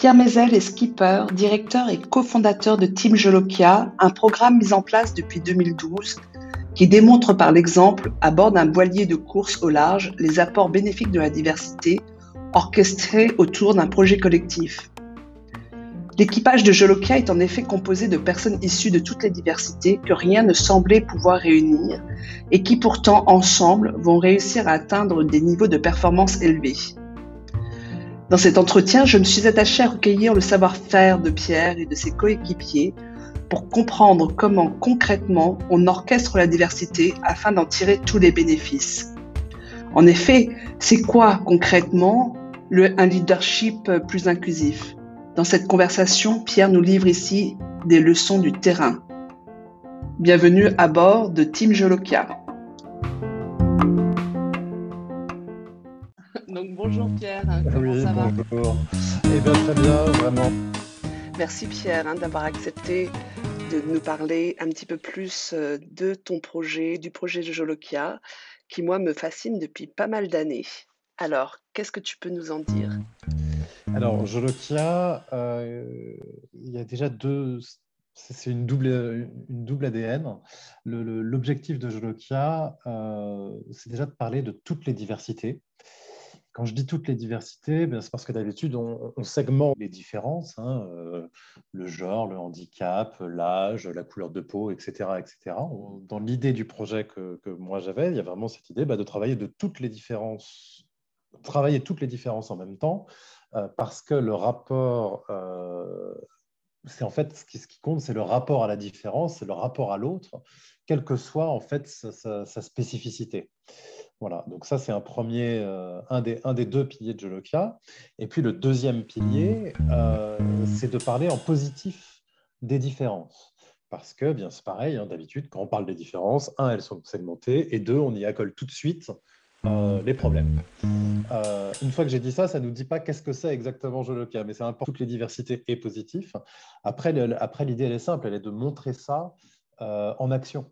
Pierre Mézel est skipper, directeur et cofondateur de Team Jolokia, un programme mis en place depuis 2012 qui démontre par l'exemple, à bord d'un voilier de course au large, les apports bénéfiques de la diversité orchestrés autour d'un projet collectif. L'équipage de Jolokia est en effet composé de personnes issues de toutes les diversités que rien ne semblait pouvoir réunir et qui pourtant ensemble vont réussir à atteindre des niveaux de performance élevés. Dans cet entretien, je me suis attachée à recueillir le savoir-faire de Pierre et de ses coéquipiers pour comprendre comment concrètement on orchestre la diversité afin d'en tirer tous les bénéfices. En effet, c'est quoi concrètement un leadership plus inclusif? Dans cette conversation, Pierre nous livre ici des leçons du terrain. Bienvenue à bord de Team Jolokia. Donc bonjour Pierre, comment ça va? bonjour. Eh bien très bien, vraiment. Merci Pierre hein, d'avoir accepté de nous parler un petit peu plus euh, de ton projet, du projet de Jolokia, qui moi me fascine depuis pas mal d'années. Alors, qu'est-ce que tu peux nous en dire? Alors, Jolokia, euh, il y a déjà deux, c'est une double, une double ADN. L'objectif de Jolokia, euh, c'est déjà de parler de toutes les diversités. Quand je dis toutes les diversités, ben, c'est parce que d'habitude, on, segmente les différences, hein, euh, le genre, le handicap, l'âge, la couleur de peau, etc. etc. Dans l'idée du projet que, moi j'avais, il y a vraiment cette idée bah, de travailler de toutes les différences, travailler toutes les différences en même temps, parce que le rapport, euh, c'est en fait ce qui, compte, c'est le rapport à la différence, c'est le rapport à l'autre, quelle que soit en fait sa spécificité. Voilà, donc ça c'est un premier, euh, un, des, un des deux piliers de Jolokia. Et puis le deuxième pilier, euh, c'est de parler en positif des différences. Parce que, bien c'est pareil, hein, d'habitude, quand on parle des différences, un, elles sont segmentées, et deux, on y accole tout de suite euh, les problèmes. une fois que j'ai dit ça, ça ne nous dit pas qu'est-ce que c'est exactement Jolokia, mais c'est important que les diversités et positif. Après, après l'idée, elle est simple, elle est de montrer ça en action.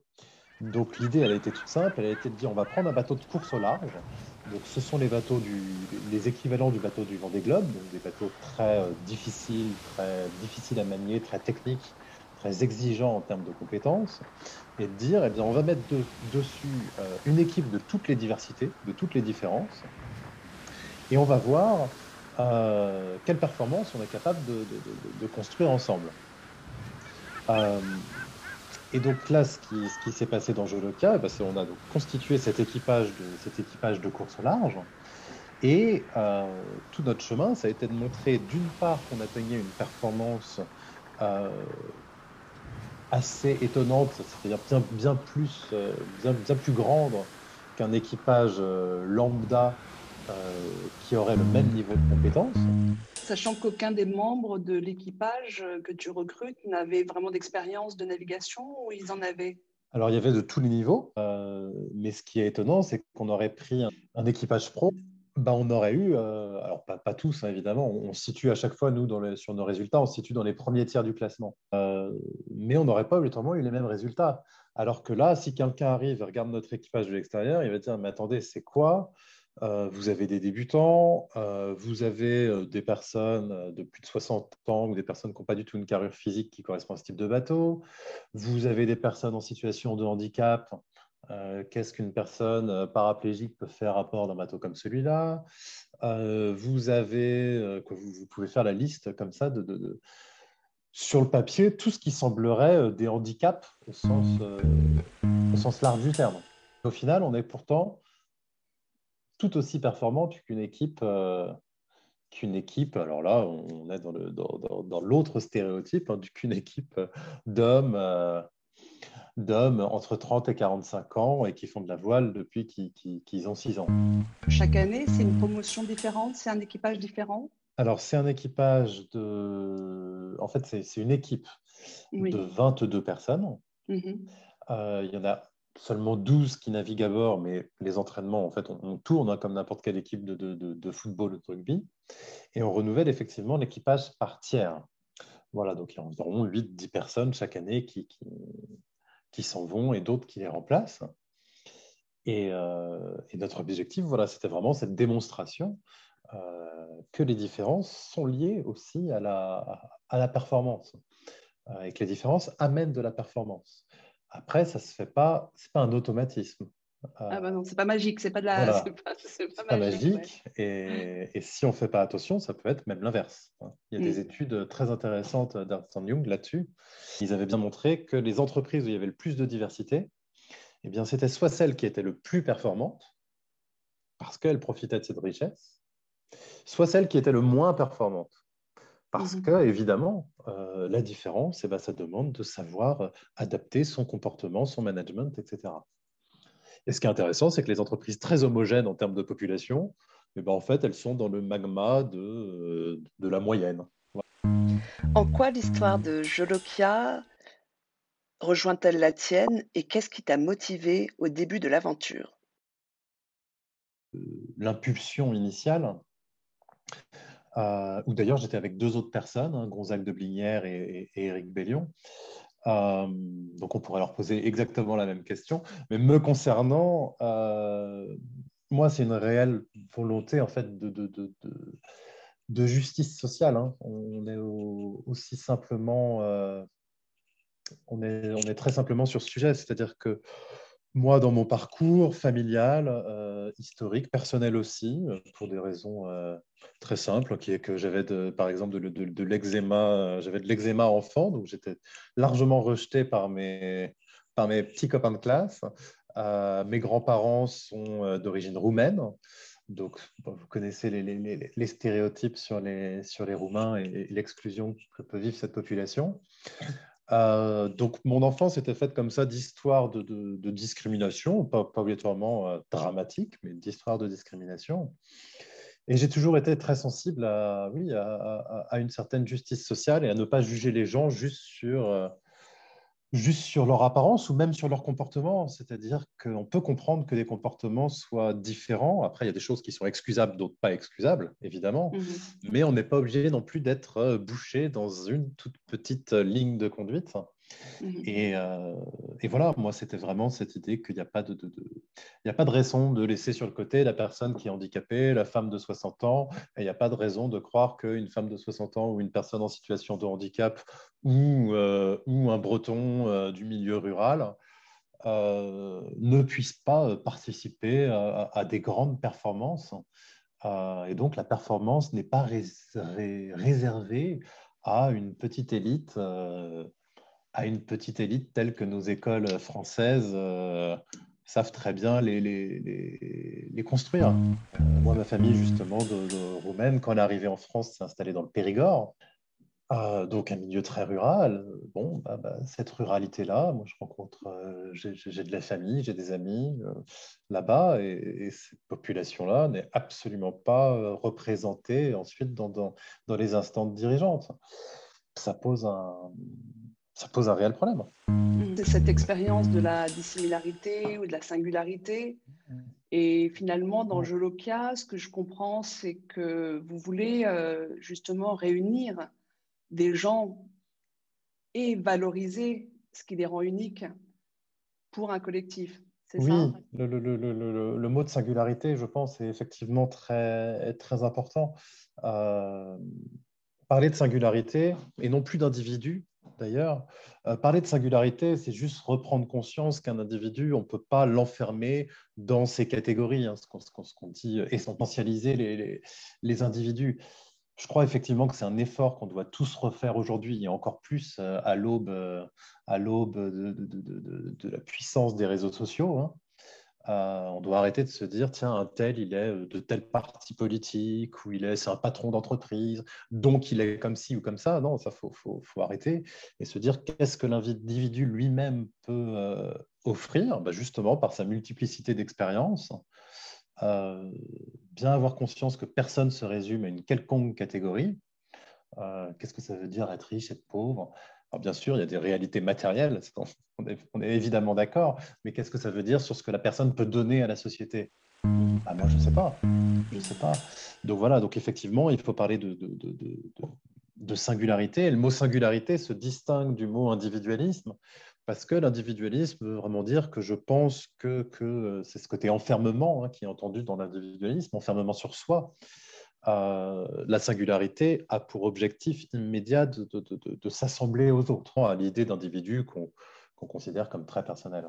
Donc l'idée, elle a été toute simple, elle a été de dire on va prendre un bateau de course au large. Donc ce sont les bateaux du, les équivalents du bateau du Vendée Globe, des bateaux très euh, difficiles, très difficiles à manier, très techniques, très exigeants en termes de compétences, et de dire eh bien on va mettre dessus euh, une équipe de toutes les diversités, de toutes les différences, et on va voir euh, quelle performance on est capable de, construire ensemble. Et donc là, ce qui, s'est passé dans Joloka, eh ben, c'est on a donc constitué cet équipage de, cet équipage de course large. Et euh, tout notre chemin, ça a été de montrer d'une part qu'on atteignait une performance euh, assez étonnante, c'est-à-dire bien, bien, plus, euh, bien, bien plus grande qu'un équipage lambda qui aurait le même niveau de compétence. Sachant qu'aucun des membres de l'équipage que tu recrutes n'avait vraiment d'expérience de navigation ou ils en avaient? Alors, il y avait de tous les niveaux, euh, mais ce qui est étonnant, c'est qu'on aurait pris un, équipage pro, bah, on aurait eu, euh, alors pas, tous hein, évidemment, on, se situe à chaque fois, nous, sur nos résultats, on se situe dans les premiers tiers du classement, euh, mais on n'aurait pas obligatoirement eu les mêmes résultats. Alors que là, si quelqu'un arrive et regarde notre équipage de l'extérieur, il va dire, mais attendez, c'est quoi? Euh, vous avez des débutants, vous avez des personnes de plus de 60 ans ou des personnes qui n'ont pas du tout une carrure physique qui correspond à ce type de bateau, vous avez des personnes en situation de handicap. Qu'est-ce qu'une personne paraplégique peut faire à bord d'un bateau comme celui-là? Vous avez, vous, pouvez faire la liste comme ça sur le papier, tout ce qui semblerait des handicaps au sens, large du terme. Au final, on est pourtant tout aussi performante qu'une équipe, euh, qu'une équipe. Alors là, on est dans, l'autre stéréotype hein, qu'une équipe d'hommes, euh, d'hommes entre 30 et 45 ans et qui font de la voile depuis qu'ils, ont 6 ans. Chaque année, c'est une promotion différente, c'est un équipage différent? Alors, c'est un équipage de. En fait, c'est, une équipe de 22 personnes. Mm-hmm. Euh, il y en a seulement 12 qui naviguent à bord, mais les entraînements, en fait, on, tourne hein, comme n'importe quelle équipe de, de, football ou de rugby. Et on renouvelle effectivement l'équipage par tiers. Voilà, donc il y a environ 8-10 personnes chaque année qui, qui, qui s'en vont et d'autres qui les remplacent. Et, notre objectif, voilà, c'était vraiment cette démonstration que les différences sont liées aussi à la, performance et que les différences amènent de la performance. Après, ça se fait pas, c'est pas un automatisme. Ah bah non, c'est pas magique, c'est pas de la. C'est pas, magique. et, et, si on fait pas attention, ça peut être même l'inverse. Hein. Il y a des mm. études très intéressantes d'Ernst Young là-dessus. Ils avaient bien montré que les entreprises où il y avait le plus de diversité, eh bien, c'était soit celles qui étaient le plus performantes, parce qu'elles profitaient de cette richesse, soit celles qui étaient le moins performantes. Parce mm-hmm. que, évidemment, euh, la différence, eh ben, ça demande de savoir adapter son comportement, son management, etc. Et ce qui est intéressant, c'est que les entreprises très homogènes en termes de population, eh ben, en fait, elles sont dans le magma de, de la moyenne. En quoi l'histoire de Jolokia rejoint-elle la tienne et qu'est-ce qui t'a motivé au début de l'aventure? Euh, L'impulsion initiale, euh, où d'ailleurs j'étais avec deux autres personnes, hein, Gonzague de Blinière et, et, Éric Bellion, euh, donc on pourrait leur poser exactement la même question. Mais me concernant, euh, moi, c'est une réelle volonté en fait de, de, de, justice sociale. Hein. On est aussi simplement, euh, on, est, on est très simplement sur ce sujet, c'est-à-dire que moi, dans mon parcours familial, euh, historique, personnel aussi, euh, pour des raisons euh, très simples, qui est que j'avais, par exemple, de, l'eczéma, j'avais de l'eczéma enfant, donc j'étais largement rejeté par mes, par mes petits copains de classe. mes grands-parents sont d'origine roumaine, donc vous connaissez les, les, les, stéréotypes sur les, sur les Roumains et l'exclusion que peut vivre cette population. Euh, donc, mon enfance était faite comme ça d'histoires de, discrimination, pas, obligatoirement euh, dramatique, mais d'histoires de discrimination. Et j'ai toujours été très sensible à, oui, à, une certaine justice sociale et à ne pas juger les gens juste sur, euh, juste sur leur apparence ou même sur leur comportement? C'est-à-dire qu'on peut comprendre que des comportements soient différents. Après, il y a des choses qui sont excusables, d'autres pas excusables, évidemment. Mhm. Mais on n'est pas obligé non plus d'être euh, bouché dans une toute petite ligne de conduite. Mhm. Euh, et, voilà, moi, c'était vraiment cette idée qu'il n'y a, pas de, raison de laisser sur le côté la personne qui est handicapée, la femme de 60 ans, et il n'y a pas de raison de croire qu'une femme de 60 ans ou une personne en situation de handicap ou, euh, un breton euh, du milieu rural ne puisse pas participer à, des grandes performances. et donc, la performance n'est pas réservée à une petite élite à une petite élite telle que nos écoles françaises euh, savent très bien les, construire. Euh, moi, ma famille, justement, de, roumaine, quand elle est arrivée en France, s'est installée dans le Périgord. Euh, donc un milieu très rural. Bon, bah, bah, cette ruralité-là, moi je rencontre, j'ai de la famille, j'ai des amis là-bas, et, cette population-là n'est absolument pas représentée ensuite dans, dans, dans les instances dirigeantes. Ça pose un, ça pose un réel problème. C'est cette expérience de la dissimilarité ou de la singularité. Et finalement, dans Jolokia, ce que je comprends, c'est que vous voulez euh, justement réunir des gens et valoriser ce qui les rend uniques pour un collectif. Oui, le, le, le, le, mot de singularité, je pense, est effectivement très, très important. Euh, parler de singularité et non plus d'individu, d'ailleurs. Euh, parler de singularité, c'est juste reprendre conscience qu'un individu, on ne peut pas l'enfermer dans ces catégories, hein, ce qu'on dit, euh, essentialiser les, individus. Je crois effectivement que c'est un effort qu'on doit tous refaire aujourd'hui, et encore plus euh, à l'aube de, la puissance des réseaux sociaux. Hein. Euh, on doit arrêter de se dire tiens un tel il est euh, de tel parti politique ou il est c'est un patron d'entreprise donc il est comme ci ou comme ça. Non ça faut, faut, arrêter et se dire qu'est-ce que l'individu lui-même peut euh, offrir bah, justement par sa multiplicité d'expériences. Bien avoir conscience que personne ne se résume à une quelconque catégorie. Qu'est-ce que ça veut dire être riche être pauvre? Alors bien sûr, il y a des réalités matérielles, on est, évidemment d'accord, mais qu'est-ce que ça veut dire sur ce que la personne peut donner à la société? Ah, Moi, je ne sais pas. Je sais pas. Donc voilà, donc effectivement, il faut parler de, singularité. Et le mot singularité se distingue du mot individualisme Parce que l'individualisme veut vraiment dire que je pense que, que c'est ce côté enfermement hein, qui est entendu dans l'individualisme, enfermement sur soi. La singularité a pour objectif immédiat de, s'assembler aux autres, à l'idée d'individu qu'on considère comme très personnel.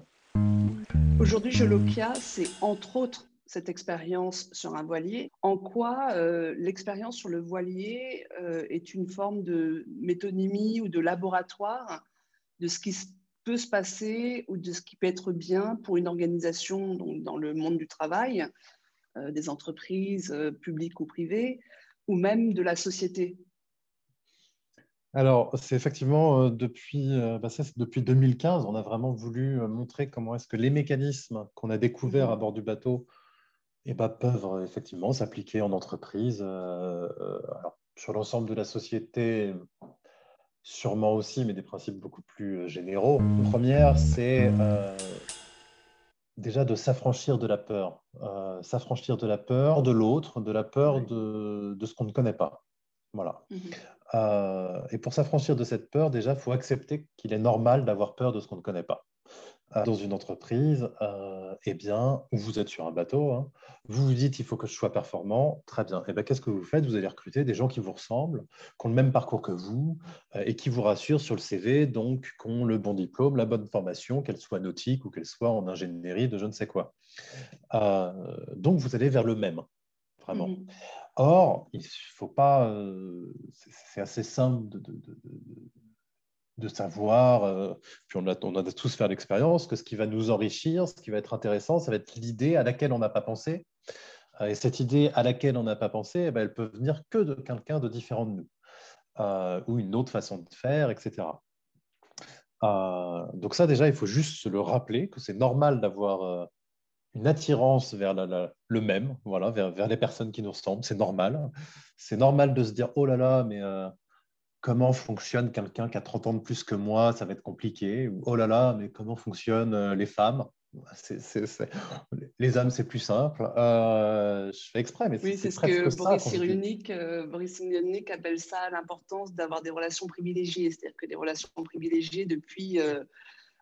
Aujourd'hui, Jolokia, c'est entre autres cette expérience sur un voilier. En quoi euh, l'expérience sur le voilier euh, est une forme de métonymie ou de laboratoire de ce qui peut se passer ou de ce qui peut être bien pour une organisation donc, dans le monde du travail, des entreprises publiques ou privées, ou même de la société alors, c'est effectivement depuis, bah depuis 2015, on a vraiment voulu montrer comment est-ce que les mécanismes qu'on a découverts mmh à bord du bateau eh ben, peuvent effectivement s'appliquer en entreprise. sur l'ensemble de la société, sûrement aussi, mais des principes beaucoup plus généraux. La première, c'est déjà de s'affranchir de la peur. s'affranchir de la peur de l'autre, de la peur de, de ce qu'on ne connaît pas. Voilà. Mmh euh, et pour s'affranchir de cette peur, déjà, il faut accepter qu'il est normal d'avoir peur de ce qu'on ne connaît pas. Euh, dans une entreprise, euh, eh bien, vous êtes sur un bateau, hein, vous vous dites il faut que je sois performant, très bien. Et eh bien, qu'est-ce que vous faites? Vous allez recruter des gens qui vous ressemblent, qui ont le même parcours que vous et qui vous rassurent sur le CV, donc qui ont le bon diplôme, la bonne formation, qu'elle soit nautique ou qu'elle soit en ingénierie de je ne sais quoi. donc, vous allez vers le même, vraiment. Mmh Or, il faut pas. Euh, c'est assez simple de, de, savoir, euh, puis on a, on a tous fait l'expérience, que ce qui va nous enrichir, ce qui va être intéressant, ça va être l'idée à laquelle on n'a pas pensé. Euh, et cette idée à laquelle on n'a pas pensé, eh ben, elle peut venir que de quelqu'un de différent de nous, ou une autre façon de faire, etc. donc ça, déjà, il faut juste se le rappeler, que c'est normal d'avoir une attirance vers le même, voilà, vers, les personnes qui nous ressemblent. C'est normal. C'est normal de se dire oh là là, mais euh, comment fonctionne quelqu'un qui a 30 ans de plus que moi Ça va être compliqué. Ou oh là là, mais comment fonctionnent euh, les femmes? Les hommes, c'est plus simple. Euh, je fais exprès, mais oui, c'est ce que Boris Cyrulnik, Boris Cyrulnik appelle ça l'importance d'avoir des relations privilégiées. C'est-à-dire que des relations privilégiées depuis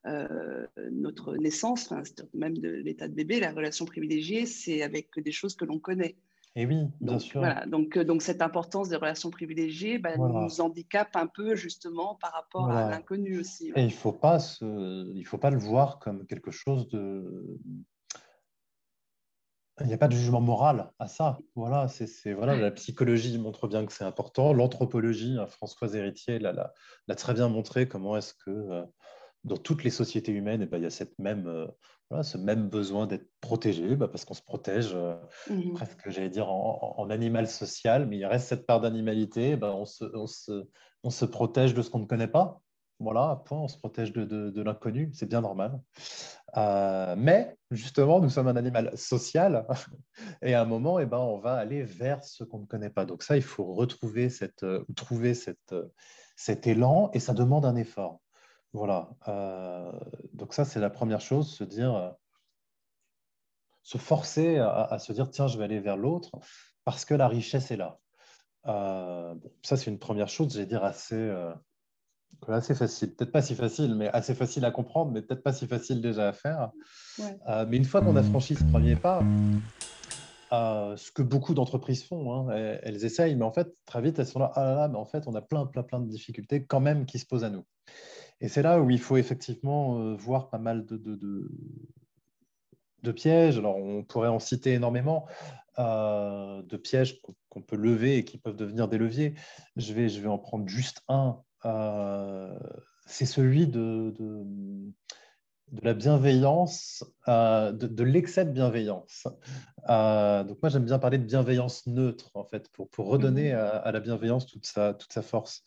euh, notre naissance, même de l'état de bébé, la relation privilégiée, c'est avec des choses que l'on connaît. Et oui, bien donc, sûr. Voilà, donc, euh, donc cette importance des relations privilégiées bah, nous handicape un peu justement par rapport à l'inconnu aussi. Et il ne faut, pas il faut pas le voir comme quelque chose de... Il n'y a pas de jugement moral à ça. Voilà, c'est voilà, la psychologie montre bien que c'est important. L'anthropologie, hein, Françoise Héritier l'a très bien montré comment est-ce que euh, dans toutes les sociétés humaines, eh ben, il y a cette même, euh, ce même besoin d'être protégé, bah, parce qu'on se protège euh, mmh presque, j'allais dire, en, animal social, mais il reste cette part d'animalité, on, se, on, se, on, se, protège de ce qu'on ne connaît pas. Voilà, point, on se protège de, de, l'inconnu, c'est bien normal. Euh, mais justement, nous sommes un animal social et à un moment, eh ben, on va aller vers ce qu'on ne connaît pas. Donc ça, il faut retrouver cette, trouver cette, cet élan et ça demande un effort. Voilà. Euh, donc ça, c'est la première chose, se dire, euh, se forcer à, se dire, tiens, je vais aller vers l'autre parce que la richesse est là. Euh, ça, c'est une première chose, j'ai dire, assez, assez facile. Peut-être pas si facile, mais assez facile à comprendre, mais peut-être pas si facile déjà à faire. mais une fois qu'on a franchi ce premier pas, ce que beaucoup d'entreprises font. Hein, elles, essayent, mais en fait, très vite, elles sont là, ah là là, mais en fait, on a plein, plein, plein de difficultés quand même qui se posent à nous. Et c'est là où il faut effectivement euh, voir pas mal de, de, pièges. Alors, on pourrait en citer énormément euh, de pièges qu'on peut lever et qui peuvent devenir des leviers. Je vais, je vais en prendre juste un. Euh, c'est celui de, de, la bienveillance, de, l'excès de bienveillance. donc moi, j'aime bien parler de bienveillance neutre, en fait, pour, pour redonner mmh. à, la bienveillance toute sa, toute sa force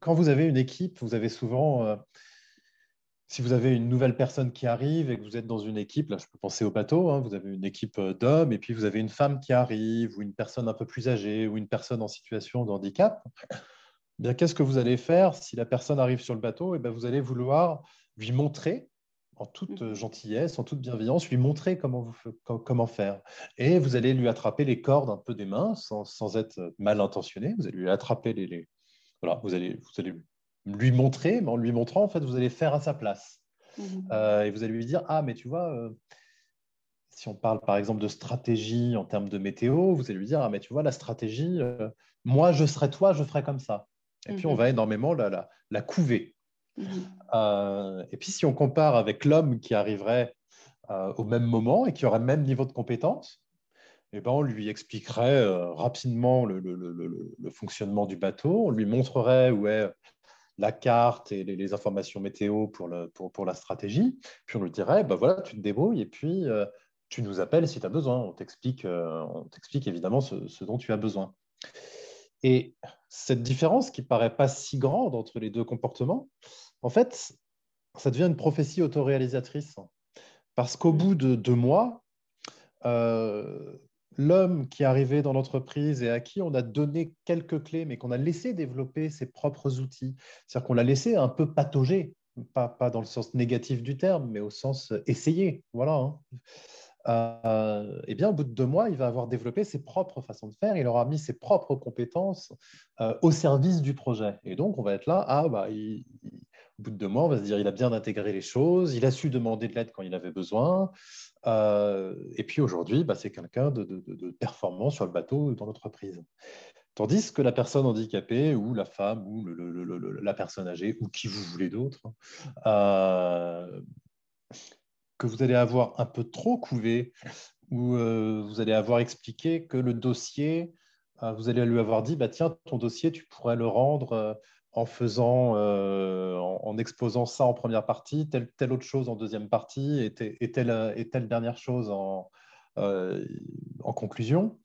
quand vous avez une équipe, vous avez souvent, euh, si vous avez une nouvelle personne qui arrive et que vous êtes dans une équipe, là je peux penser au bateau, hein, vous avez une équipe euh, d'hommes et puis vous avez une femme qui arrive ou une personne un peu plus âgée ou une personne en situation de handicap. Eh bien, qu'est-ce que vous allez faire si la personne arrive sur le bateau? Et eh bien, Vous allez vouloir lui montrer en toute mmh. gentillesse, en toute bienveillance, lui montrer comment, vous, comment faire. Et vous allez lui attraper les cordes un peu des mains sans, sans être mal intentionné. Vous allez lui attraper les, voilà, vous allez, vous allez lui montrer, mais en lui montrant, en fait, vous allez faire à sa place. Mhm. Euh, et vous allez lui dire, ah, mais tu vois, euh, si on parle par exemple de stratégie en termes de météo, vous allez lui dire, ah, mais tu vois, la stratégie, euh, moi, je serais toi, je ferais comme ça. Et puis, on Mhm. va énormément la, la, la couver. Mhm. Et puis, si on compare avec l'homme qui arriverait au même moment et qui aurait le même niveau de compétence, eh ben, on lui expliquerait euh, rapidement le, le- le- le- le fonctionnement du bateau, on lui montrerait où est la carte et les, les informations météo pour, le- pour, pour la stratégie, puis on lui dirait, ben voilà, tu te débrouilles et puis euh, tu nous appelles si tu as besoin. On t'explique euh, on t'explique évidemment ce, ce dont tu as besoin. Et cette différence qui paraît pas si grande entre les deux comportements, en fait, ça devient une prophétie autoréalisatrice. Parce qu'au bout de deux mois, euh, l'homme qui est arrivé dans l'entreprise et à qui on a donné quelques clés, mais qu'on a laissé développer ses propres outils, c'est-à-dire qu'on l'a laissé un peu patauger, pas, pas dans le sens négatif du terme, mais au sens euh, essayer. Voilà. hein. Euh, eh bien, au bout de deux mois, il va avoir développé ses propres façons de faire, il aura mis ses propres compétences euh, au service du projet. Et donc, on va être là, ah, bah, il- bout de deux mois, on va se dire, il a bien intégré les choses, il a su demander de l'aide quand il avait besoin. Euh, et puis aujourd'hui, bah, c'est quelqu'un de, performant sur le bateau dans l'entreprise. Tandis que la personne handicapée ou la femme ou la personne âgée ou qui vous voulez d'autre, euh, que vous allez avoir un peu trop couvé ou euh, vous allez avoir expliqué que le dossier, vous allez lui avoir dit, bah, tiens, ton dossier, tu pourrais le rendre en faisant, euh, en, exposant ça en première partie, telle, telle autre chose en deuxième partie et, te- et telle, et telle dernière chose en, euh, conclusion.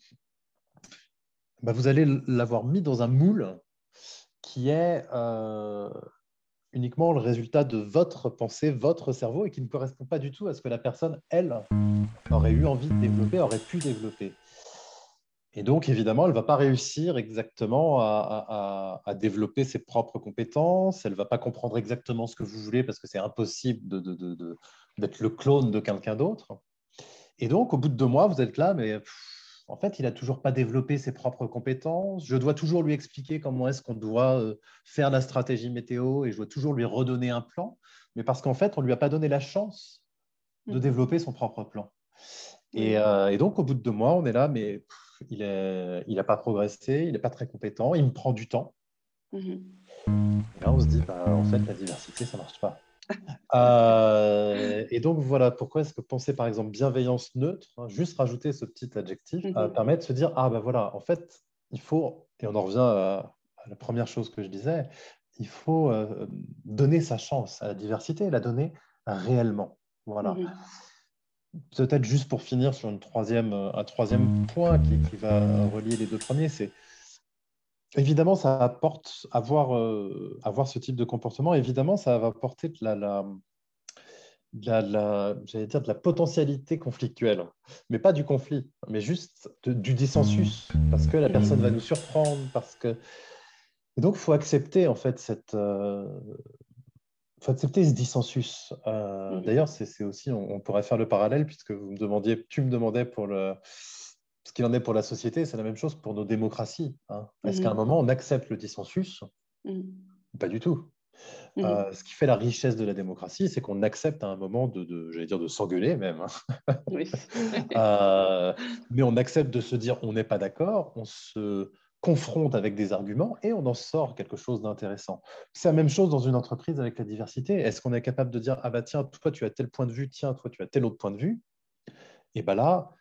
Bah, vous allez l'avoir mis dans un moule qui est euh, uniquement le résultat de votre pensée, votre cerveau, et qui ne correspond pas du tout à ce que la personne, elle, aurait eu envie de développer, aurait pu développer. Et donc, évidemment, elle ne va pas réussir exactement à, à- à développer ses propres compétences, elle ne va pas comprendre exactement ce que vous voulez parce que c'est impossible de- de- de- de- d'être le clone de quelqu'un d'autre. Et donc, au bout de deux mois, vous êtes là, mais pff, en fait, il n'a toujours pas développé ses propres compétences. Je dois toujours lui expliquer comment est-ce qu'on doit euh, faire la stratégie météo et je dois toujours lui redonner un plan, mais parce qu'en fait, on ne lui a pas donné la chance de Mhm. développer son propre plan. Et, euh, et donc, au bout de deux mois, on est là, mais pff, il n'a il pas progressé, il n'est pas très compétent, il me prend du temps. Mhm. Et là, on se dit, bah, en fait, la diversité, ça ne marche pas. Euh, et donc, voilà pourquoi est-ce que penser, par exemple, bienveillance neutre, hein, juste rajouter ce petit adjectif, euh, Mhm. permet de se dire, ah ben voilà, en fait, il faut, et on en revient à, à la première chose que je disais, il faut euh, donner sa chance à la diversité, la donner réellement. Voilà. Mhm. Peut-être juste pour finir sur une troisième, euh, un troisième point qui, qui va relier les deux premiers, c'est évidemment ça apporte avoir, euh, avoir ce type de comportement. Évidemment, ça va apporter de la, la, de la, la- j'allais dire de la potentialité conflictuelle, mais pas du conflit, mais juste de- du dissensus, parce que la personne va nous surprendre, parce que et donc il faut accepter en fait cette euh, faut accepter ce dissensus. Euh, Mhm. D'ailleurs, c'est aussi, on, on pourrait faire le parallèle, puisque vous me demandiez, tu me demandais pour le, ce qu'il en est pour la société, c'est la même chose pour nos démocraties. hein. Est-ce Mhm. qu'à un moment, on accepte le dissensus? Mhm. Pas du tout. Euh, ce qui fait la richesse de la démocratie, c'est qu'on accepte à un moment de, de j'allais dire, de s'engueuler même. hein. Euh, mais on accepte de se dire on n'est pas d'accord, on se confronte avec des arguments et on en sort quelque chose d'intéressant. C'est la même chose dans une entreprise avec la diversité. Est-ce qu'on est capable de dire ah bah tiens, toi tu as tel point de vue, tiens, toi tu as tel autre point de vue? Et bien là,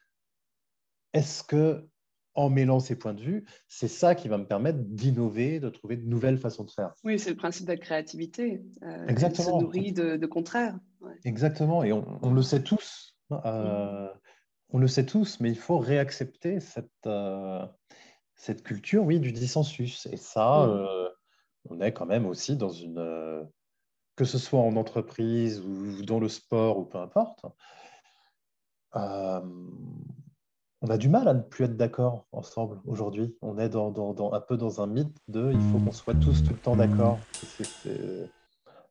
est-ce que en mêlant ces points de vue, c'est ça qui va me permettre d'innover, de trouver de nouvelles façons de faire? Oui, c'est le principe de la créativité. Euh, Exactement. Elle se nourrit de, de contraires. Ouais. Exactement, et on, on le sait tous. euh, On le sait tous, mais il faut réaccepter cette, euh, cette culture, oui, du dissensus. Et ça, Mm. euh, on est quand même aussi dans une... euh, que ce soit en entreprise ou dans le sport ou peu importe, euh, on a du mal à ne plus être d'accord ensemble aujourd'hui. On est dans, dans- dans- un peu dans un mythe de il faut qu'on soit tous tout le temps d'accord.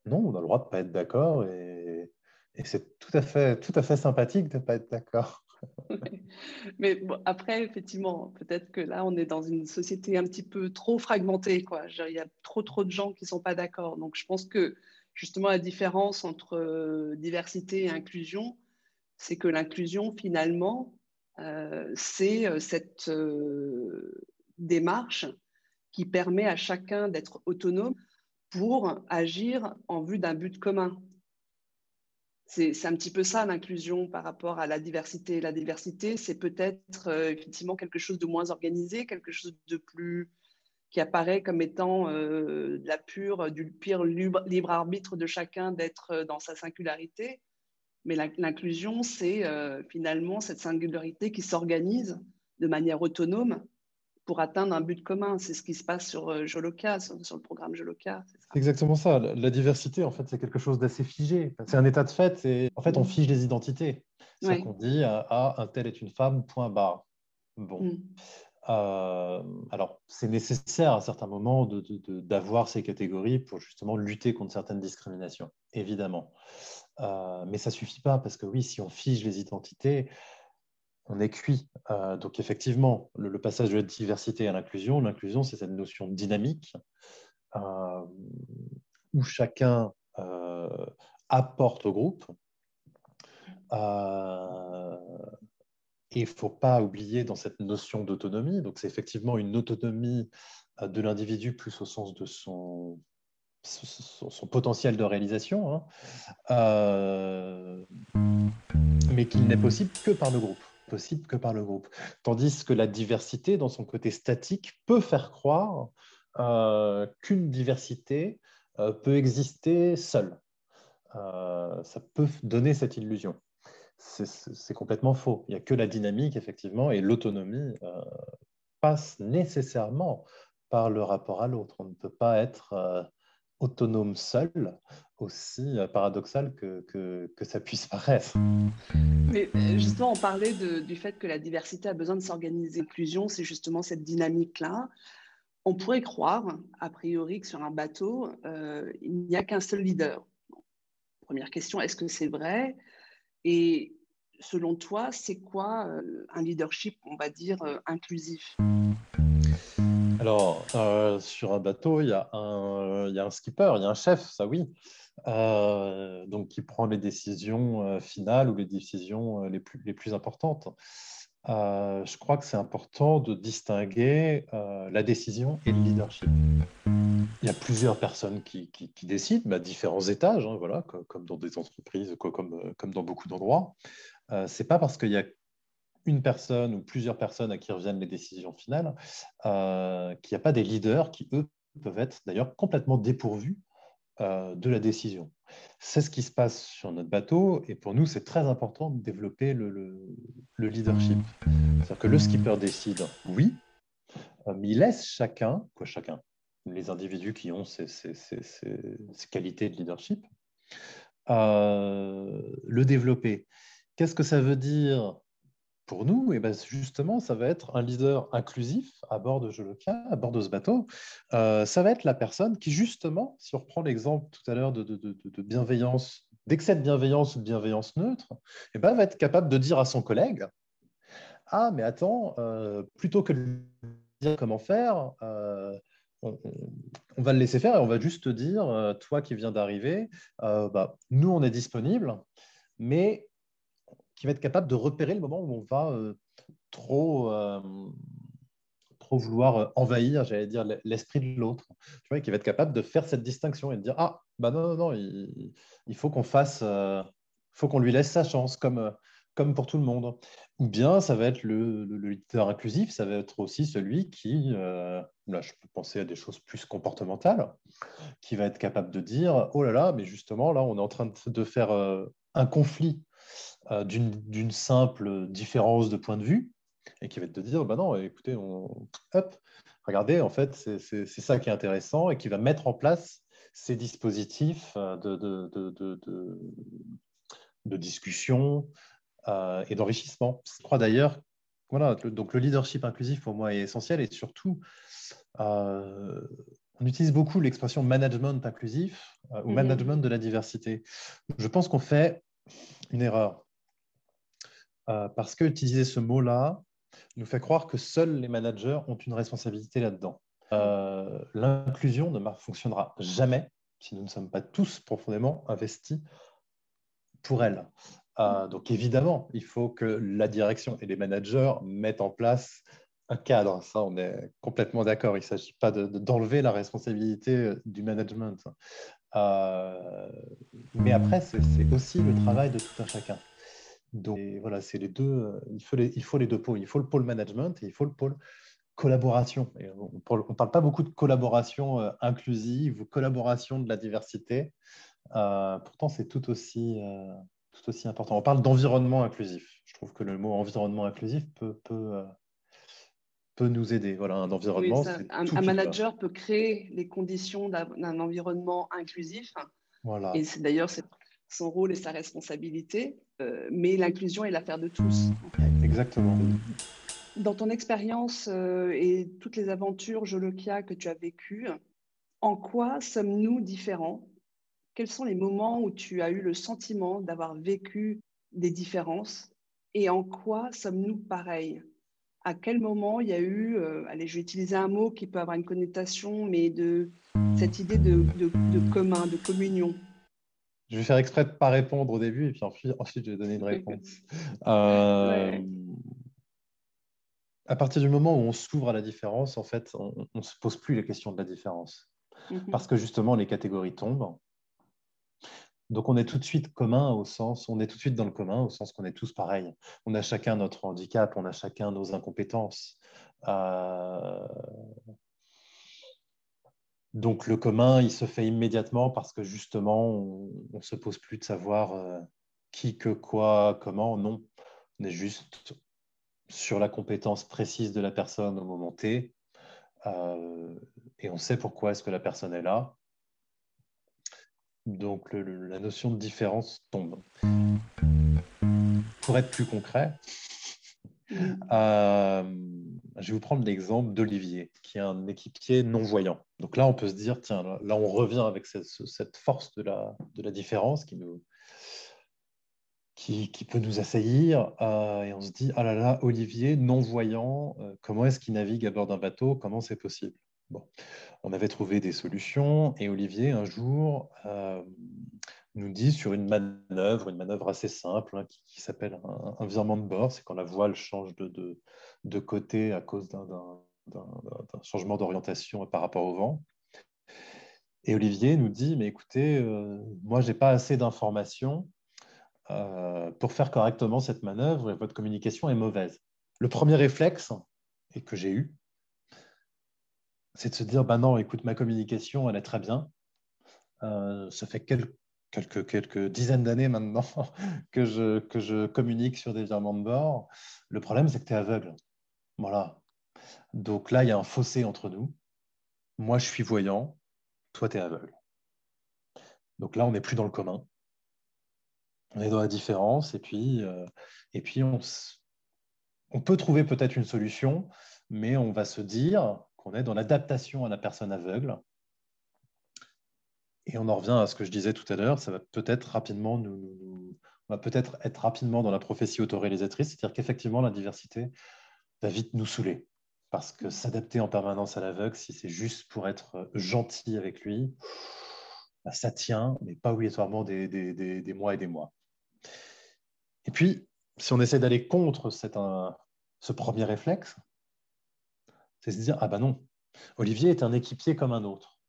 Non, on a le droit de ne pas être d'accord et, et c'est tout à fait, tout à fait sympathique de ne pas être d'accord. Mais après, effectivement, peut-être que là, on est dans une société un petit peu trop fragmentée. Quoi. il y a trop, trop de gens qui ne sont pas d'accord. Donc, je pense que justement, la différence entre euh, diversité et inclusion, c'est que l'inclusion, finalement, euh, c'est euh, cette démarche qui permet à chacun d'être autonome pour agir en vue d'un but commun. C'est un petit peu ça l'inclusion par rapport à la diversité. La diversité, c'est peut-être euh, effectivement quelque chose de moins organisé, quelque chose de plus qui apparaît comme étant euh, la pure, du pire libre, arbitre de chacun d'être euh, dans sa singularité. Mais l'inclusion, c'est finalement cette singularité qui s'organise de manière autonome pour atteindre un but commun. C'est ce qui se passe sur euh, Joloca, sur, le programme Joloca. C'est exactement ça. La diversité, en fait, c'est quelque chose d'assez figé. C'est un état de fait. Et en fait, on fige les identités. C'est qu'on dit ah, un tel est une femme, point barre. Bon. Mm. Euh, alors, c'est nécessaire à certains moments d'avoir ces catégories pour justement lutter contre certaines discriminations, évidemment. Euh, mais ça ne suffit pas parce que oui, si on fige les identités, on est cuit. Euh, donc effectivement, le, passage de la diversité à l'inclusion, l'inclusion, c'est cette notion dynamique euh, où chacun euh, apporte au groupe. et il ne faut pas oublier dans cette notion d'autonomie, donc c'est effectivement une autonomie de l'individu plus au sens de son, son, potentiel de réalisation, hein, mais qu'il n'est possible que par le groupe possible que par le groupe. Tandis que la diversité, dans son côté statique, peut faire croire euh, qu'une diversité euh, peut exister seule. Euh, ça peut donner cette illusion. C'est complètement faux. Il n'y a que la dynamique, effectivement, et l'autonomie passe nécessairement par le rapport à l'autre. On ne peut pas être autonome seul, aussi paradoxal que, que, que, ça puisse paraître. Mais euh, justement, on parlait du fait que la diversité a besoin de s'organiser. L'inclusion, c'est justement cette dynamique-là. On pourrait croire, a priori, que sur un bateau, euh, il n'y a qu'un seul leader. Première question, est-ce que c'est vrai? Et selon toi, c'est quoi euh, un leadership, on va dire, inclusif? Alors, sur un bateau, y, il y, a un, skipper, il y a un chef, ça oui. Euh, donc qui prend les décisions euh, finales ou les décisions euh, les plus, importantes. je crois que c'est important de distinguer la décision et le leadership. Il y a plusieurs personnes qui, décident, mais à différents étages, hein, voilà, comme, dans des entreprises, comme, comme dans beaucoup d'endroits. Euh, c'est pas parce qu'il y a une personne ou plusieurs personnes à qui reviennent les décisions finales qu'il n'y a pas des leaders qui, eux, peuvent être d'ailleurs complètement dépourvus de la décision. C'est ce qui se passe sur notre bateau et pour nous, c'est très important de développer le, leadership. C'est-à-dire que le skipper décide, oui, euh, mais il laisse chacun, quoi chacun, les individus qui ont ces, qualités de leadership, euh, le développer. Qu'est-ce que ça veut dire pour nous, et eh ben justement, ça va être un leader inclusif à bord de Jolokia, à bord de ce bateau. Euh, ça va être la personne qui, justement, si on reprend l'exemple tout à l'heure de, de, bienveillance, d'excès de bienveillance ou de bienveillance neutre, et eh ben, va être capable de dire à son collègue Ah, mais attends, euh, plutôt que de dire comment faire, euh, on, va le laisser faire et on va juste te dire Toi qui viens d'arriver, bah, nous, on est disponible, mais qui va être capable de repérer le moment où on va euh, trop, euh, trop vouloir euh, envahir, j'allais dire, l'esprit de l'autre. Tu vois, qui va être capable de faire cette distinction et de dire ah bah non non non, il, faut qu'on fasse, faut qu'on lui laisse sa chance comme comme pour tout le monde. Ou bien ça va être le, le, leader inclusif, ça va être aussi celui qui, là je peux penser à des choses plus comportementales, qui va être capable de dire oh là là, mais justement là on est en train de faire un conflit d'une simple différence de point de vue et qui va te dire bah non, écoutez, on, hop, regardez, en fait, c'est ça qui est intéressant et qui va mettre en place ces dispositifs euh, de, de, de, de discussion euh, et d'enrichissement. Je crois d'ailleurs, voilà, donc le leadership inclusif pour moi est essentiel et surtout, on utilise beaucoup l'expression management inclusif ou mm-hmm. management de la diversité. Je pense qu'on fait une erreur euh, parce que utiliser ce mot-là nous fait croire que seuls les managers ont une responsabilité là-dedans. Euh, l'inclusion ne fonctionnera jamais si nous ne sommes pas tous profondément investis pour elle. Euh, donc évidemment, il faut que la direction et les managers mettent en place un cadre. Ça, on est complètement d'accord. Il ne s'agit pas d'enlever la responsabilité du management. Mais après, c'est aussi le travail de tout un chacun. Donc voilà, c'est les deux. Il faut les, il faut les deux pôles. Il faut le pôle management et il faut le pôle collaboration. on ne parle pas beaucoup de collaboration euh, inclusive ou collaboration de la diversité. Euh, pourtant, c'est tout aussi, euh, tout aussi important. On parle d'environnement inclusif. Je trouve que le mot environnement inclusif peut, peut, peut nous aider. Voilà, un environnement. un, manager peut créer les conditions d'un environnement inclusif. Voilà. Et c'est d'ailleurs son rôle et sa responsabilité. mais l'inclusion est l'affaire de tous. Exactement. Dans ton expérience euh, et toutes les aventures Jolokia que tu as vécues, en quoi sommes-nous différents? Quels sont les moments où tu as eu le sentiment d'avoir vécu des différences? Et en quoi sommes-nous pareils? À quel moment il y a eu, euh, allez, je vais utiliser un mot qui peut avoir une connotation, mais de cette idée de, commun, de communion? Je vais faire exprès de ne pas répondre au début et puis ensuite, je vais donner une réponse. Euh, à partir du moment où on s'ouvre à la différence, en fait, on ne se pose plus les questions de la différence. Mhm. Parce que justement, les catégories tombent. Donc, on est tout de suite commun au sens, on est tout de suite dans le commun au sens qu'on est tous pareils. On a chacun notre handicap, on a chacun nos incompétences. Euh, donc, le commun, il se fait immédiatement parce que justement, on ne se pose plus de savoir euh, qui, que, quoi, comment. Non, on est juste sur la compétence précise de la personne au moment T, euh, et on sait pourquoi est-ce que la personne est là. Donc la notion de différence tombe. Pour être plus concret, euh, je vais vous prendre l'exemple d'Olivier, qui est un équipier non-voyant. Donc là, on peut se dire, tiens, là, on revient avec cette, force de la, différence qui peut nous assaillir. Euh, et on se dit, ah là là, Olivier, non-voyant, euh, comment est-ce qu'il navigue à bord d'un bateau? Comment c'est possible? On avait trouvé des solutions et Olivier, un jour, euh, nous dit sur une manœuvre, une manœuvre assez simple, hein, qui, s'appelle un, virement de bord, c'est quand la voile change de, côté à cause d'un changement d'orientation par rapport au vent. Et Olivier nous dit, mais écoutez, moi, je n'ai pas assez d'informations euh, pour faire correctement cette manœuvre et votre communication est mauvaise. Le premier réflexe, et que j'ai eu, c'est de se dire, bah non, écoute, ma communication, elle est très bien. Euh, ça fait quelques, quelques, quelques dizaines d'années maintenant que je, que je communique sur des virements de bord. Le problème, c'est que tu es aveugle. Voilà. Donc là, il y a un fossé entre nous. Moi, je suis voyant, toi, tu es aveugle. Donc là, on n'est plus dans le commun on est dans la différence et puis, euh, on, peut trouver peut-être une solution, mais on va se dire qu'on est dans l'adaptation à la personne aveugle. Et on en revient à ce que je disais tout à l'heure, ça va peut-être rapidement nous, on va peut-être être rapidement dans la prophétie autoréalisatrice, c'est-à-dire qu'effectivement la diversité va vite nous saouler. Parce que s'adapter en permanence à l'aveugle, si c'est juste pour être gentil avec lui, bah, ça tient, mais pas obligatoirement des, des mois et des mois. Et puis, si on essaie d'aller contre ce premier réflexe, c'est se dire, ah ben non, Olivier est un équipier comme un autre.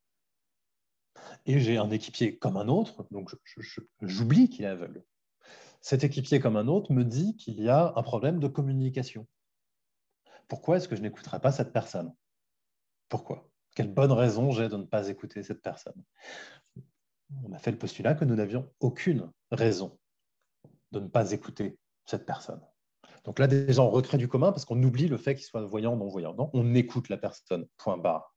Et j'ai un équipier comme un autre, donc j'oublie qu'il est aveugle. Cet équipier comme un autre me dit qu'il y a un problème de communication. Pourquoi est-ce que je n'écouterai pas cette personne? Pourquoi? Quelle bonne raison j'ai de ne pas écouter cette personne? On a fait le postulat que nous n'avions aucune raison de ne pas écouter cette personne. Donc là, déjà, on recrée du commun parce qu'on oublie le fait qu'il soit voyant ou non-voyant. Non, on écoute la personne, point barre.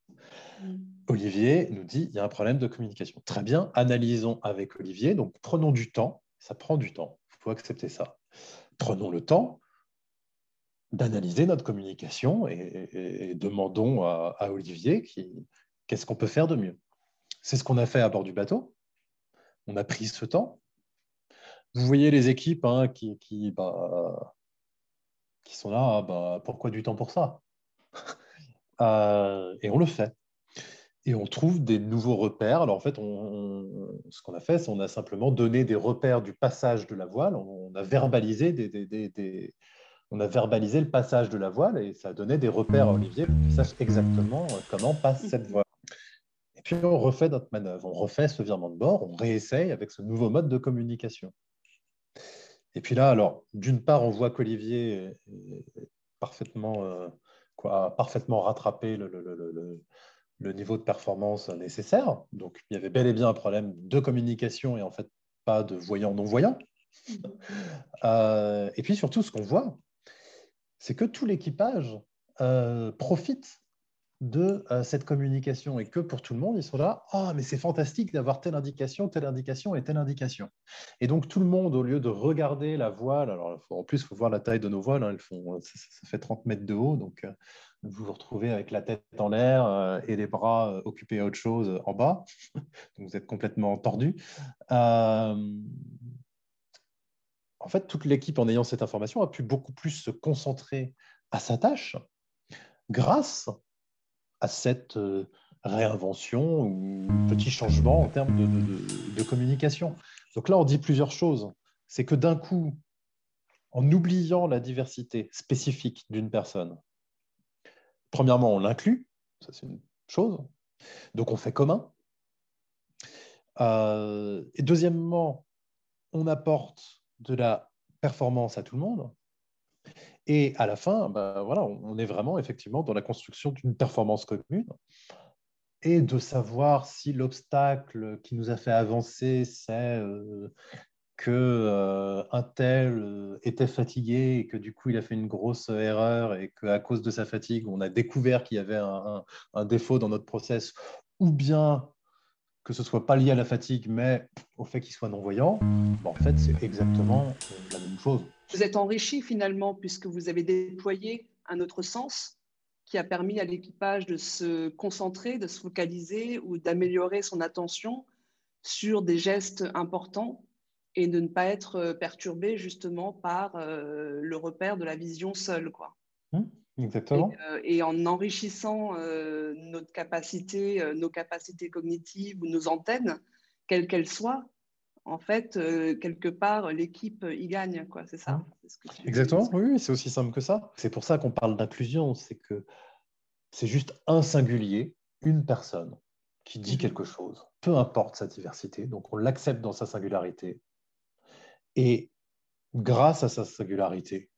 Mm. Olivier nous dit, il y a un problème de communication. Très bien, analysons avec Olivier. Donc, prenons du temps. Ça prend du temps. Il faut accepter ça. Prenons le temps d'analyser notre communication et, demandons à, Olivier qu'est-ce qu'on peut faire de mieux. C'est ce qu'on a fait à bord du bateau. On a pris ce temps vous voyez les équipes hein, qui, bah, qui sont là, ah, bah, pourquoi du temps pour ça? Euh, Et on le fait. Et on trouve des nouveaux repères. Alors en fait, ce qu'on a fait, c'est qu'on a simplement donné des repères du passage de la voile. On, a verbalisé des, on a verbalisé le passage de la voile et ça a donné des repères à Olivier pour qu'il sache exactement comment passe cette voile. Et puis on refait notre manœuvre, on refait ce virement de bord, on réessaye avec ce nouveau mode de communication. Et puis là, alors, d'une part, on voit qu'Olivier est parfaitement, euh, quoi, parfaitement rattrapé le, le, le, niveau de performance nécessaire. Donc, il y avait bel et bien un problème de communication et en fait pas de voyant-non-voyant. Euh, et puis surtout, ce qu'on voit, c'est que tout l'équipage euh, profite de euh, cette communication et que pour tout le monde, ils sont là, ah, mais c'est fantastique d'avoir telle indication, telle indication et telle indication. Et donc tout le monde, au lieu de regarder la voile, alors en plus, il faut voir la taille de nos voiles, hein, elles font, ça, fait 30 mètres de haut, donc euh, vous vous retrouvez avec la tête en l'air et les bras occupés à autre chose en bas, donc vous êtes complètement tordu. En fait, toute l'équipe, en ayant cette information, a pu beaucoup plus se concentrer à sa tâche grâce à cette euh, réinvention ou petit changement en termes de, communication. Donc là, on dit plusieurs choses. C'est que d'un coup, en oubliant la diversité spécifique d'une personne, premièrement, on l'inclut, ça c'est une chose, donc on fait commun. Euh, et deuxièmement, on apporte de la performance à tout le monde. Et à la fin, ben voilà, on est vraiment effectivement dans la construction d'une performance commune et de savoir si l'obstacle qui nous a fait avancer, c'est euh, que euh, un tel euh, était fatigué et que du coup il a fait une grosse erreur et qu'à cause de sa fatigue, on a découvert qu'il y avait un, un, défaut dans notre process, ou bien que ce soit pas lié à la fatigue, mais au fait qu'il soit non-voyant, ben, en fait c'est exactement la même chose. Vous êtes enrichi finalement puisque vous avez déployé un autre sens qui a permis à l'équipage de se concentrer, de se focaliser ou d'améliorer son attention sur des gestes importants et de ne pas être perturbé justement par euh, le repère de la vision seule. Quoi. Mmh, exactement. Euh, et, en enrichissant euh, notre capacité, nos capacités cognitives ou nos antennes, quelles qu'elles soient, en fait, euh, quelque part, l'équipe y gagne, quoi. C'est ça. Exactement. Oui, c'est aussi simple que ça. C'est pour ça qu'on parle d'inclusion. C'est que c'est juste un singulier, une personne qui dit mhm. quelque chose, peu importe sa diversité. Donc, on l'accepte dans sa singularité. Et grâce à sa singularité,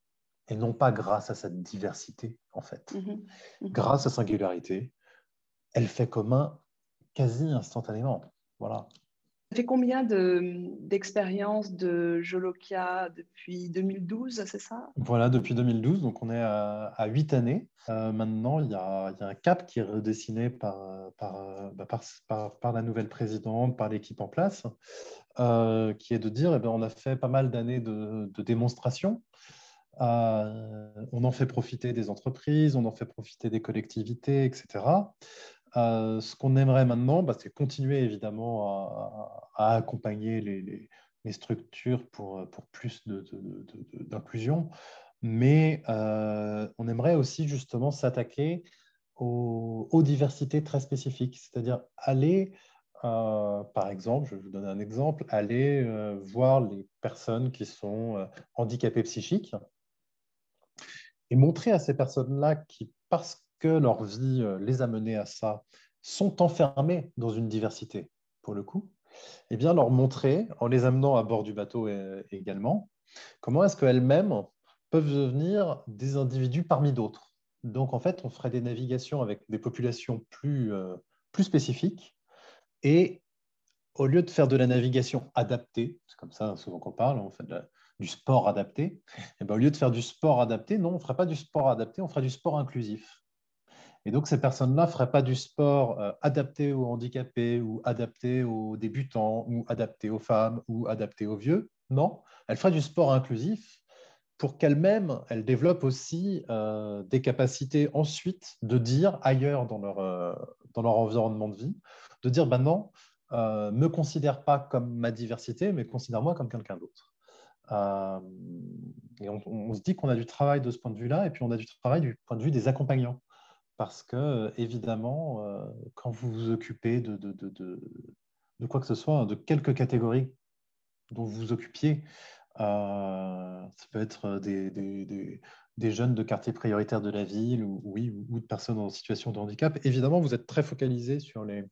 et non pas grâce à sa diversité, en fait, mhm. Mhm. grâce à sa singularité, elle fait commun quasi instantanément. Voilà. Ça fait combien d'expériences de, Jolokia depuis 2012, c'est ça? Voilà, depuis 2012, donc on est à, huit années. Euh, maintenant, il y, a, un cap qui est redessiné par, par, bah, par, la nouvelle présidente, par l'équipe en place, euh, qui est de dire, eh bien, on a fait pas mal d'années de, de démonstrations. Euh, on en fait profiter des entreprises, on en fait profiter des collectivités, etc. Euh, ce qu'on aimerait maintenant, bah, c'est continuer évidemment à, accompagner les, structures pour, plus d'inclusion, mais euh, on aimerait aussi justement s'attaquer aux, diversités très spécifiques, c'est-à-dire aller, par exemple, je vous donner un exemple, aller voir les personnes qui sont handicapées psychiques et montrer à ces personnes-là qui, parce que leur vie euh, les a menés à ça, sont enfermés dans une diversité, pour le coup, eh bien leur montrer, en les amenant à bord du bateau également, comment est-ce qu'elles-mêmes peuvent devenir des individus parmi d'autres. Donc, en fait, on ferait des navigations avec des populations plus, euh, plus spécifiques. Et au lieu de faire de la navigation adaptée, c'est comme ça souvent qu'on parle, on fait du sport adapté, eh bien, au lieu de faire du sport adapté, non, on ne ferait pas du sport adapté, on ferait du sport inclusif. Et donc, ces personnes-là ne feraient pas du sport euh, adapté aux handicapés ou adapté aux débutants ou adapté aux femmes ou adapté aux vieux. Non, elles feraient du sport inclusif pour qu'elles-mêmes, elles développent aussi euh, des capacités ensuite de dire ailleurs dans leur, euh, dans leur environnement de vie, de dire, ben non, ne me considère pas comme ma diversité, mais considère-moi comme quelqu'un d'autre. Et on, se dit qu'on a du travail de ce point de vue-là, et puis on a du travail du point de vue des accompagnants. Parce que, évidemment, quand vous vous occupez de, de, de, de, quoi que ce soit, de quelques catégories dont vous vous occupiez, ça peut être des, des, des, jeunes de quartiers prioritaires de la ville ou, oui, ou de personnes en situation de handicap, évidemment, vous êtes très focalisé sur les,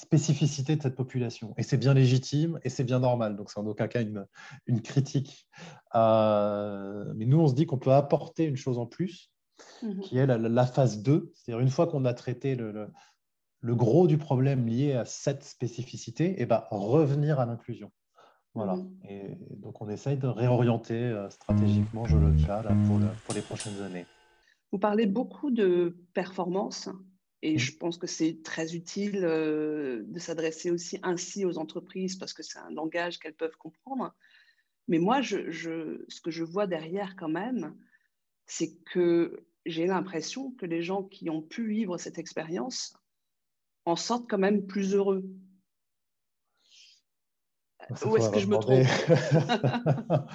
spécificité de cette population. Et c'est bien légitime et c'est bien normal. Donc, c'est en aucun cas une, une critique. Euh, mais nous, on se dit qu'on peut apporter une chose en plus, mhm. qui est la, phase 2. C'est-à-dire, une fois qu'on a traité le, le, gros du problème lié à cette spécificité, et eh ben, revenir à l'inclusion. Voilà. Mhm. Et donc, on essaye de réorienter euh, stratégiquement je le là, pour, pour les prochaines années. Vous parlez beaucoup de performance et mmh. je pense que c'est très utile euh, de s'adresser aussi ainsi aux entreprises parce que c'est un langage qu'elles peuvent comprendre. Mais moi, je, je, ce que je vois derrière quand même, c'est que j'ai l'impression que les gens qui ont pu vivre cette expérience en sortent quand même plus heureux. Où est-ce que je me trompe?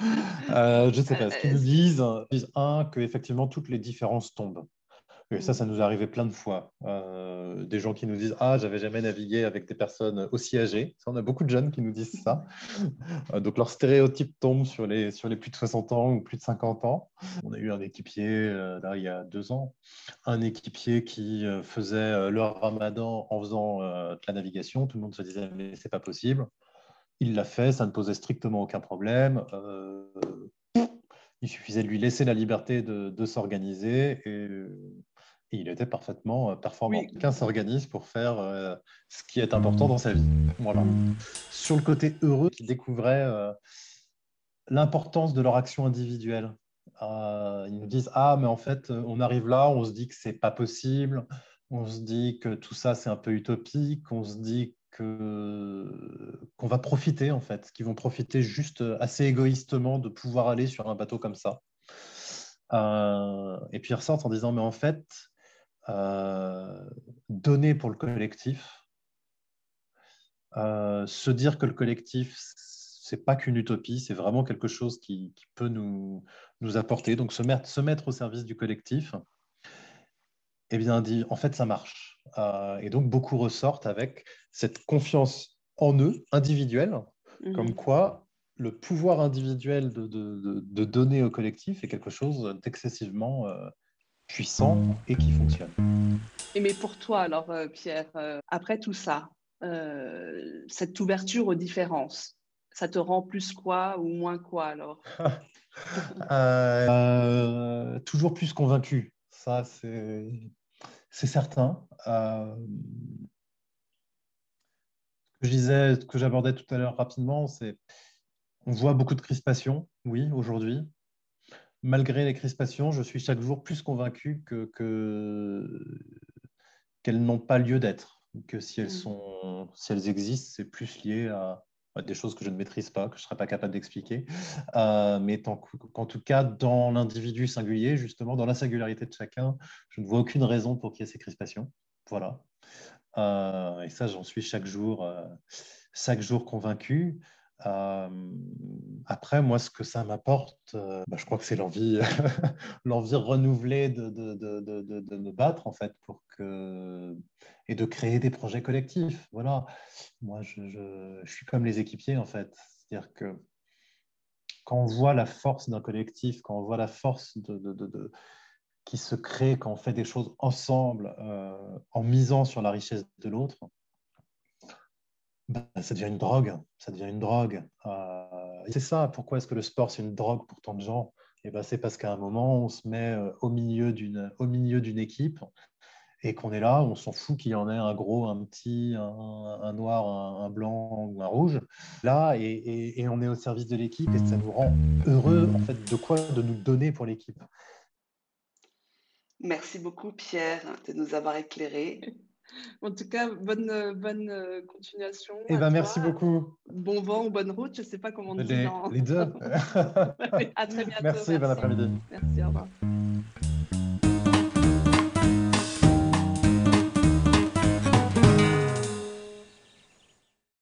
Euh, Je ne sais pas. Ce qu'ils nous disent, disent un, que effectivement toutes les différences tombent. Et ça, ça nous est arrivé plein de fois. Euh, des gens qui nous disent Ah, j'avais jamais navigué avec des personnes aussi âgées. On a beaucoup de jeunes qui nous disent ça. Euh, donc, leur stéréotype tombe sur les, sur les plus de 60 ans ou plus de 50 ans. On a eu un équipier, euh, là, il y a deux ans, un équipier qui faisait le ramadan en faisant de la navigation. Tout le monde se disait Mais c'est pas possible. Il l'a fait, ça ne posait strictement aucun problème. il suffisait de lui laisser la liberté de, de s'organiser et il était parfaitement euh, performant. Quelqu'un s'organise pour faire euh, ce qui est important dans sa vie. Voilà. Sur le côté heureux, ils découvraient euh, l'importance de leur action individuelle. ils nous disent Ah, mais en fait, on arrive là, on se dit que c'est pas possible, on se dit que tout ça c'est un peu utopique, on se dit que qu'on va profiter en fait, qu'ils vont profiter juste assez égoïstement de pouvoir aller sur un bateau comme ça. et puis ils ressortent en disant mais en fait donner pour le collectif, euh, se dire que le collectif, c'est pas qu'une utopie, c'est vraiment quelque chose qui, peut nous, nous, apporter. Donc se mettre, se mettre au service du collectif, eh bien, dit, en fait, ça marche. Euh, et donc, beaucoup ressortent avec cette confiance en eux, individuelle, mhm. comme quoi le pouvoir individuel de, de, de, donner au collectif est quelque chose d'excessivement puissant et qui fonctionne. Et mais pour toi, alors, euh, Pierre, euh, après tout ça, euh, cette ouverture aux différences, ça te rend plus quoi ou moins quoi alors Toujours plus convaincu, ça c'est certain. je disais, ce que j'abordais tout à l'heure rapidement, c'est on voit beaucoup de crispation, oui, aujourd'hui malgré les crispations, je suis chaque jour plus convaincu que, qu'elles n'ont pas lieu d'être, que si elles, mm. sont, si elles existent, c'est plus lié à, des choses que je ne maîtrise pas, que je ne serais pas capable d'expliquer, euh, mais qu'en tout cas, dans l'individu singulier, justement, dans la singularité de chacun, je ne vois aucune raison pour qu'il y ait ces crispations. Voilà. Euh, et ça, j'en suis chaque jour, euh, chaque jour convaincu. Euh, après, moi, ce que ça m'apporte, euh, bah, je crois que c'est l'envie, l'envie renouvelée de, de, de, de, me battre, en fait, pour que... et de créer des projets collectifs. Voilà. Moi, je, je, je suis comme les équipiers, en fait. C'est-à-dire que quand on voit la force d'un collectif, quand on voit la force de, qui se crée quand on fait des choses ensemble, euh, en misant sur la richesse de l'autre, bah, ça devient une drogue. Ça devient une drogue. Euh, c'est ça. Pourquoi est-ce que le sport c'est une drogue pour tant de gens? Eh ben, c'est parce qu'à un moment on se met euh, au milieu d'une au milieu d'une équipe et qu'on est là, on s'en fout qu'il y en ait un gros, un petit, un, noir, un, blanc ou un rouge. Là, et, et, on est au service de l'équipe et ça nous rend heureux en fait de quoi? De nous donner pour l'équipe. Merci beaucoup Pierre de nous avoir éclairés. En tout cas, bonne, bonne euh, continuation. Eh ben, merci beaucoup. Bon vent ou bonne route, je ne sais pas comment on dit. Les, les deux. à très bientôt. Merci, merci. bon après-midi. Merci, au revoir.